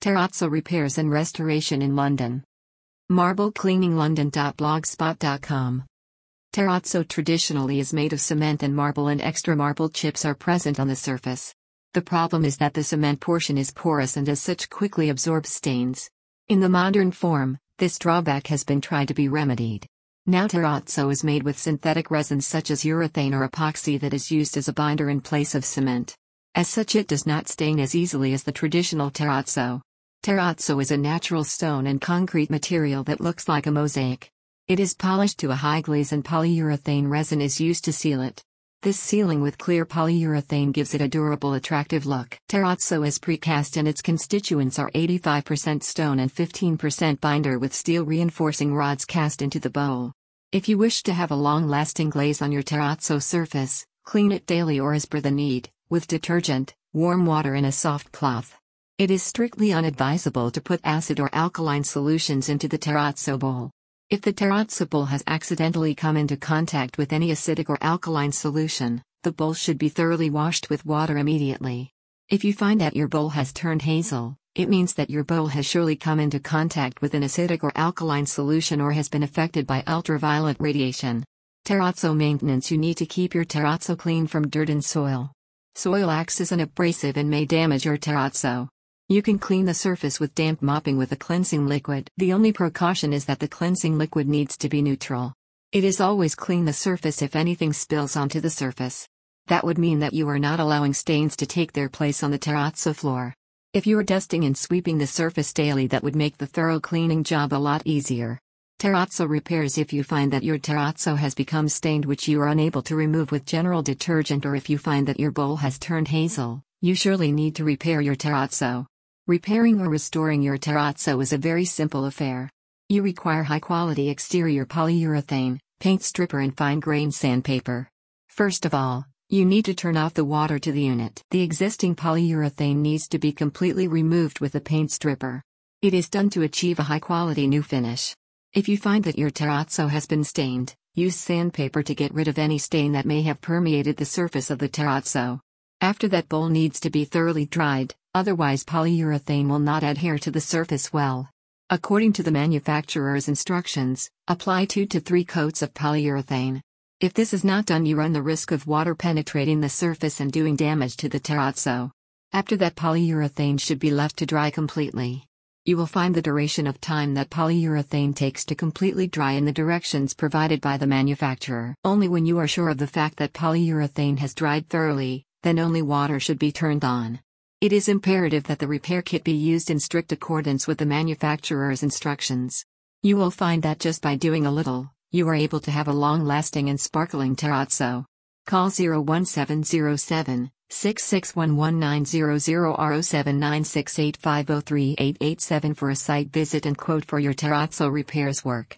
Terrazzo Repairs and Restoration in London. MarbleCleaningLondon.blogspot.com. Terrazzo traditionally is made of cement and marble, and extra marble chips are present on the surface. The problem is that the cement portion is porous and as such quickly absorbs stains. In the modern form, this drawback has been tried to be remedied. Now terrazzo is made with synthetic resins such as urethane or epoxy that is used as a binder in place of cement. As such it does not stain as easily as the traditional terrazzo. Terrazzo is a natural stone and concrete material that looks like a mosaic. It is polished to a high glaze and polyurethane resin is used to seal it. This sealing with clear polyurethane gives it a durable attractive look. Terrazzo is precast and its constituents are 85% stone and 15% binder with steel reinforcing rods cast into the bowl. If you wish to have a long-lasting glaze on your terrazzo surface, clean it daily or as per the need, with detergent, warm water and a soft cloth. It is strictly unadvisable to put acid or alkaline solutions into the terrazzo bowl. If the terrazzo bowl has accidentally come into contact with any acidic or alkaline solution, the bowl should be thoroughly washed with water immediately. If you find that your bowl has turned hazel, it means that your bowl has surely come into contact with an acidic or alkaline solution or has been affected by ultraviolet radiation. Terrazzo maintenance You need to keep your terrazzo clean from dirt and soil. Soil acts as an abrasive and may damage your terrazzo. You can clean the surface with damp mopping with a cleansing liquid. The only precaution is that the cleansing liquid needs to be neutral. It is always clean the surface if anything spills onto the surface. That would mean that you are not allowing stains to take their place on the terrazzo floor. If you are dusting and sweeping the surface daily, that would make the thorough cleaning job a lot easier. Terrazzo repairs If you find that your terrazzo has become stained, which you are unable to remove with general detergent, or if you find that your bowl has turned hazel, you surely need to repair your terrazzo. Repairing or restoring your terrazzo is a very simple affair. You require high quality exterior polyurethane, paint stripper, and fine grained sandpaper. First of all, you need to turn off the water to the unit. The existing polyurethane needs to be completely removed with a paint stripper. It is done to achieve a high quality new finish. If you find that your terrazzo has been stained, use sandpaper to get rid of any stain that may have permeated the surface of the terrazzo. After that bowl needs to be thoroughly dried, otherwise polyurethane will not adhere to the surface well. According to the manufacturer's instructions, apply 2 to 3 coats of polyurethane. If this is not done, you run the risk of water penetrating the surface and doing damage to the terrazzo. After that, polyurethane should be left to dry completely. You will find the duration of time that polyurethane takes to completely dry in the directions provided by the manufacturer. Only when you are sure of the fact that polyurethane has dried thoroughly, then only water should be turned on. It is imperative that the repair kit be used in strict accordance with the manufacturer's instructions. You will find that just by doing a little, you are able to have a long lasting and sparkling terrazzo. Call 01707 661190 r 7968503887 for a site visit and quote for your terrazzo repairs work.